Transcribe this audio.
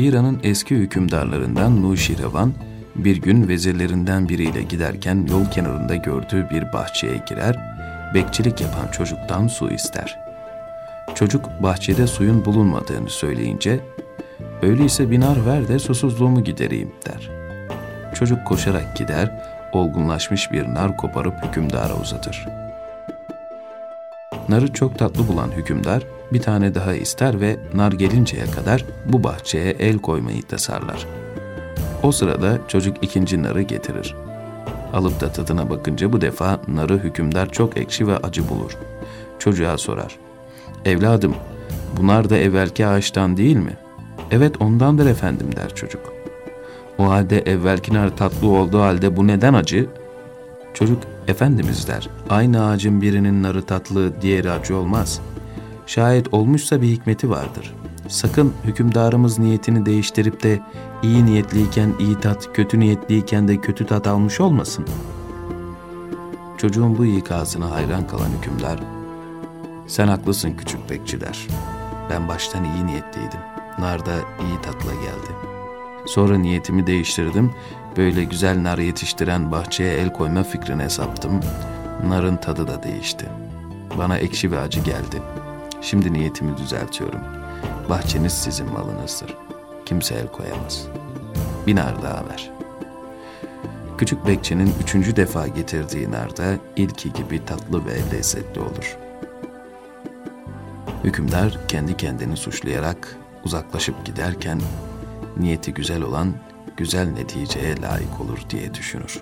İran'ın eski hükümdarlarından Nuşirevan, bir gün vezirlerinden biriyle giderken yol kenarında gördüğü bir bahçeye girer, bekçilik yapan çocuktan su ister. Çocuk bahçede suyun bulunmadığını söyleyince, öyleyse binar ver de susuzluğumu gidereyim der. Çocuk koşarak gider, olgunlaşmış bir nar koparıp hükümdara uzatır. Narı çok tatlı bulan hükümdar, bir tane daha ister ve nar gelinceye kadar bu bahçeye el koymayı tasarlar. O sırada çocuk ikinci narı getirir. Alıp da tadına bakınca bu defa narı hükümdar çok ekşi ve acı bulur. Çocuğa sorar. Evladım, bunlar da evvelki ağaçtan değil mi? Evet ondandır efendim der çocuk. O halde evvelki nar tatlı olduğu halde bu neden acı? Çocuk, Efendimiz der, aynı ağacın birinin narı tatlı, diğeri acı olmaz. Şayet olmuşsa bir hikmeti vardır. Sakın hükümdarımız niyetini değiştirip de iyi niyetliyken iyi tat, kötü niyetliyken de kötü tat almış olmasın. Çocuğun bu ikazına hayran kalan hükümdar, sen haklısın küçük bekçiler. Ben baştan iyi niyetliydim. Nar da iyi tatla geldi. Sonra niyetimi değiştirdim. Böyle güzel nar yetiştiren bahçeye el koyma fikrine saptım. Narın tadı da değişti. Bana ekşi ve acı geldi. Şimdi niyetimi düzeltiyorum. Bahçeniz sizin malınızdır. Kimse el koyamaz. Bir nar daha ver. Küçük bekçinin üçüncü defa getirdiği nar da ilki gibi tatlı ve lezzetli olur. Hükümdar kendi kendini suçlayarak uzaklaşıp giderken niyeti güzel olan güzel neticeye layık olur diye düşünür.